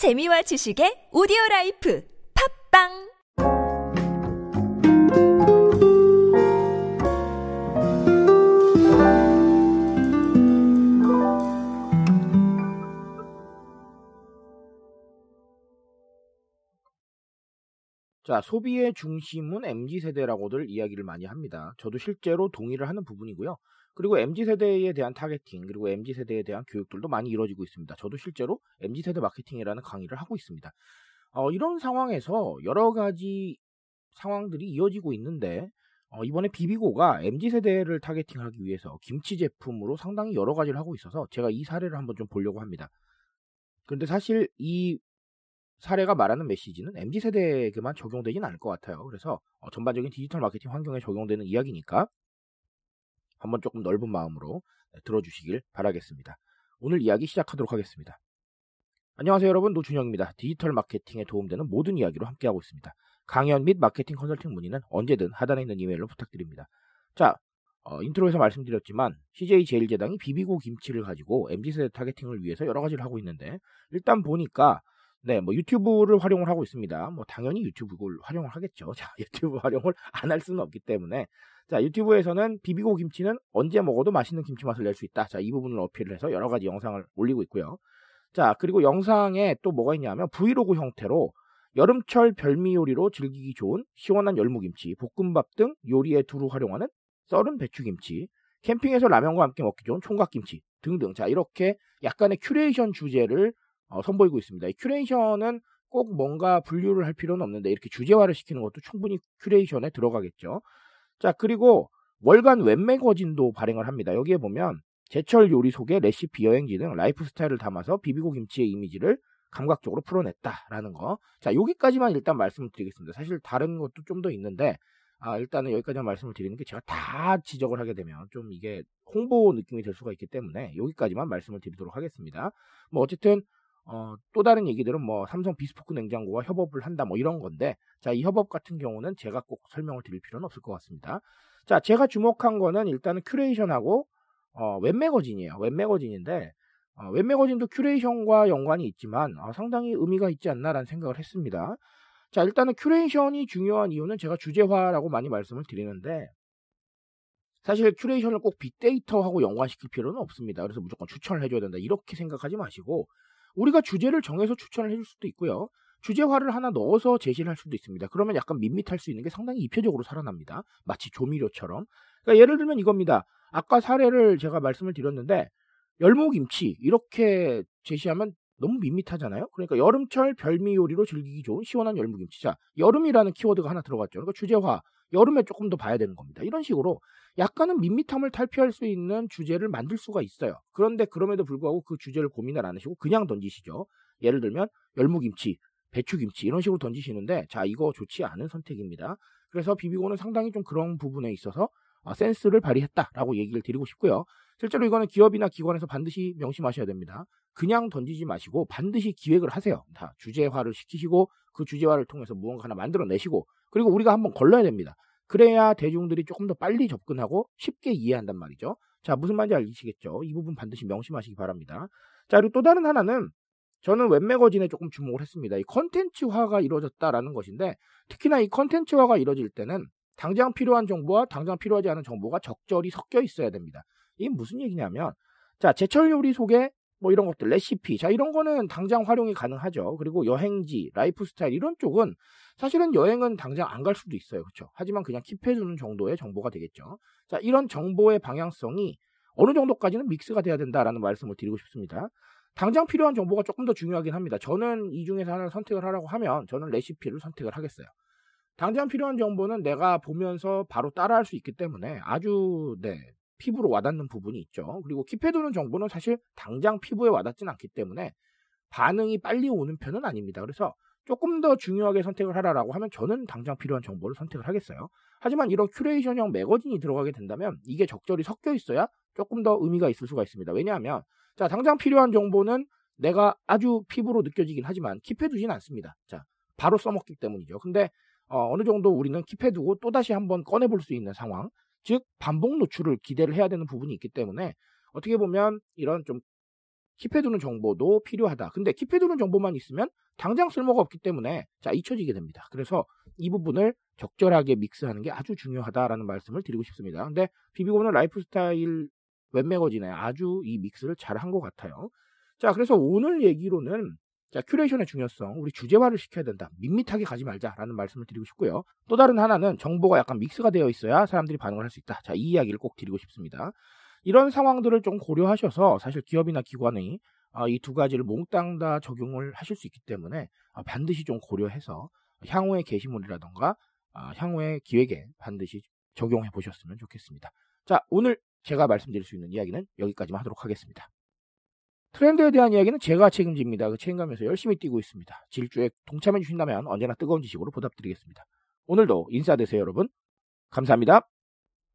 재미와 지식의 오디오 라이프 팟빵 자, 소비의 중심은 MZ세대라고들 이야기를 많이 합니다. 저도 실제로 동의를 하는 부분이고요. 그리고 MZ세대에 대한 targeting, 그리고 MZ세대에 대한 교육들도 많이 이루어지고 있습니다. 저도 실제로 MZ세대 마케팅이라는 강의를 하고 있습니다. 어, 이런 상황에서 여러 가지 상황들이 이어지고 있는데, 어, 이번에 비비고가 MZ세대를 타겟팅하기 위해서 김치 제품으로 상당히 여러 가지를 하고 있어서 제가 이 사례를 한번 좀 보려고 합니다. 그런데 사실 이 사례가 말하는 메시지는 MZ세대에게만 적용되진 않을 것 같아요. 그래서 어, 전반적인 디지털 마케팅 환경에 적용되는 이야기니까 한번 조금 넓은 마음으로 네, 들어주시길 바라겠습니다. 오늘 이야기 시작하도록 하겠습니다. 안녕하세요 여러분 노준영입니다. 디지털 마케팅에 도움되는 모든 이야기로 함께하고 있습니다. 강연 및 마케팅 컨설팅 문의는 언제든 하단에 있는 이메일로 부탁드립니다. 자, 어, intro에서 말씀드렸지만 CJ 제일제당이 비비고 김치를 가지고 MZ세대 타겟팅을 위해서 여러 가지를 하고 있는데 일단 보니까 네, 뭐 유튜브를 활용을 하고 있습니다. 뭐 당연히 유튜브를 활용을 하겠죠. 자, 유튜브 활용을 안 할 수는 없기 때문에 자, 유튜브에서는 비비고 김치는 언제 먹어도 맛있는 김치 맛을 낼 수 있다. 자, 이 부분을 어필을 해서 여러 가지 영상을 올리고 있고요. 자, 그리고 영상에 또 뭐가 있냐면 브이로그 형태로 여름철 별미 요리로 즐기기 좋은 시원한 열무김치, 볶음밥 등 요리에 두루 활용하는 썰은 배추김치, 캠핑에서 라면과 함께 먹기 좋은 총각김치 등등. 자, 이렇게 약간의 큐레이션 주제를 어, 선보이고 있습니다. 이 curation은 꼭 뭔가 분류를 할 필요는 없는데 이렇게 주제화를 시키는 것도 충분히 curation에 들어가겠죠. 자, 그리고 월간 웹매거진도 발행을 합니다. 여기에 보면 제철 요리 속에 레시피 여행지 등 라이프 스타일을 담아서 비비고 김치의 이미지를 감각적으로 풀어냈다라는 거. 자, 여기까지만 일단 말씀을 드리겠습니다. 사실 다른 것도 좀 더 있는데 아, 일단은 여기까지만 말씀을 드리는 게 제가 다 지적을 하게 되면 좀 이게 홍보 느낌이 될 수가 있기 때문에 여기까지만 말씀을 드리도록 하겠습니다. 뭐 어쨌든 어, 또 다른 얘기들은 뭐 삼성 비스포크 냉장고와 협업을 한다 뭐 이런 건데 자, 이 협업 같은 경우는 제가 꼭 설명을 드릴 필요는 없을 것 같습니다. 자, 제가 주목한 거는 일단은 curation하고 어, 웹매거진이에요. 웹매거진인데 어, 웹매거진도 curation과 연관이 있지만 어, 상당히 의미가 있지 않나라는 생각을 했습니다. 자, 일단은 curation이 중요한 이유는 제가 주제화라고 많이 말씀을 드리는데 사실 curation을 꼭 빅데이터하고 연관시킬 필요는 없습니다. 그래서 무조건 추천을 해줘야 된다. 이렇게 생각하지 마시고 우리가 주제를 정해서 추천을 해줄 수도 있고요. 주제화를 하나 넣어서 제시를 할 수도 있습니다. 그러면 약간 밋밋할 수 있는 게 상당히 입체적으로 살아납니다. 마치 조미료처럼. 그러니까 예를 들면 이겁니다. 아까 사례를 제가 말씀을 드렸는데 열무김치 이렇게 제시하면 너무 밋밋하잖아요. 그러니까 여름철 별미 요리로 즐기기 좋은 시원한 열무김치. 자, 여름이라는 키워드가 하나 들어갔죠. 그러니까 주제화 여름에 조금 더 봐야 되는 겁니다. 이런 식으로 약간은 밋밋함을 탈피할 수 있는 주제를 만들 수가 있어요. 그런데 그럼에도 불구하고 그 주제를 고민을 안 하시고 그냥 던지시죠. 예를 들면 열무김치, 배추김치 이런 식으로 던지시는데 자 이거 좋지 않은 선택입니다. 그래서 비비고는 상당히 좀 그런 부분에 있어서 어, 센스를 발휘했다라고 얘기를 드리고 싶고요. 실제로 이거는 기업이나 기관에서 반드시 명심하셔야 됩니다. 그냥 던지지 마시고 반드시 기획을 하세요. 다 주제화를 시키시고 그 주제화를 통해서 무언가 하나 만들어내시고 그리고 우리가 한번 걸러야 됩니다. 그래야 대중들이 조금 더 빨리 접근하고 쉽게 이해한단 말이죠. 자, 무슨 말인지 알시겠죠? 이 부분 반드시 명심하시기 바랍니다. 자, 그리고 또 다른 하나는 저는 웹매거진에 조금 주목을 했습니다. 이 컨텐츠화가 이루어졌다라는 것인데 특히나 이 컨텐츠화가 이루어질 때는 당장 필요한 정보와 당장 필요하지 않은 정보가 적절히 섞여 있어야 됩니다. 이게 무슨 얘기냐면 자, 제철 요리 속에 뭐 이런 것들 레시피 자 이런 거는 당장 활용이 가능하죠. 그리고 여행지, 라이프 스타일 이런 쪽은 사실은 여행은 당장 안 갈 수도 있어요. 그렇죠? 하지만 그냥 keep해두는 정도의 정보가 되겠죠. 자, 이런 정보의 방향성이 어느 정도까지는 mix가 돼야 된다라는 말씀을 드리고 싶습니다. 당장 필요한 정보가 조금 더 중요하긴 합니다. 저는 이 중에서 하나를 선택을 하라고 하면 저는 레시피를 선택을 하겠어요. 당장 필요한 정보는 내가 보면서 바로 따라할 수 있기 때문에 아주 네, 피부로 와닿는 부분이 있죠. 그리고 keep해두는 정보는 사실 당장 피부에 와닿지는 않기 때문에 반응이 빨리 오는 편은 아닙니다. 그래서 조금 더 중요하게 선택을 하라라고 하면 저는 당장 필요한 정보를 선택을 하겠어요. 하지만 이런 curation형 매거진이 들어가게 된다면 이게 적절히 섞여 있어야 조금 더 의미가 있을 수가 있습니다. 왜냐하면 자 당장 필요한 정보는 내가 아주 피부로 느껴지긴 하지만 keep해두진 않습니다. 자 바로 써먹기 때문이죠. 근데 어, 느 정도 우리는 킵해두고 또 다시 한번 꺼내볼 수 있는 상황 즉 반복 노출을 기대를 해야 되는 부분이 있기 때문에 어떻게 보면 이런 좀 킵해두는 정보도 필요하다. 근데 킵해두는 정보만 있으면 당장 쓸모가 없기 때문에 자 잊혀지게 됩니다. 그래서 이 부분을 적절하게 믹스하는 게 아주 중요하다라는 말씀을 드리고 싶습니다. 근데 비비고는 라이프스타일 웹매거진에 아주 이 믹스를 잘 한 것 같아요. 자 그래서 오늘 얘기로는 자, curation의 중요성, 우리 주제화를 시켜야 된다. 밋밋하게 가지 말자라는 말씀을 드리고 싶고요. 또 다른 하나는 정보가 약간 mix가 되어 있어야 사람들이 반응을 할 수 있다. 자, 이 이야기를 꼭 드리고 싶습니다. 이런 상황들을 좀 고려하셔서 사실 기업이나 기관이 아, 이 두 가지를 몽땅 다 적용을 하실 수 있기 때문에 아, 반드시 좀 고려해서 향후의 게시물이라던가 아, 향후의 기획에 반드시 적용해 보셨으면 좋겠습니다. 자, 오늘 제가 말씀드릴 수 있는 이야기는 여기까지만 하도록 하겠습니다. 트렌드에 대한 이야기는 제가 책임집니다. 그 책임감에서 열심히 뛰고 있습니다. 질주에 동참해 주신다면 언제나 뜨거운 지식으로 보답드리겠습니다. 오늘도 인사되세요, 여러분. 감사합니다.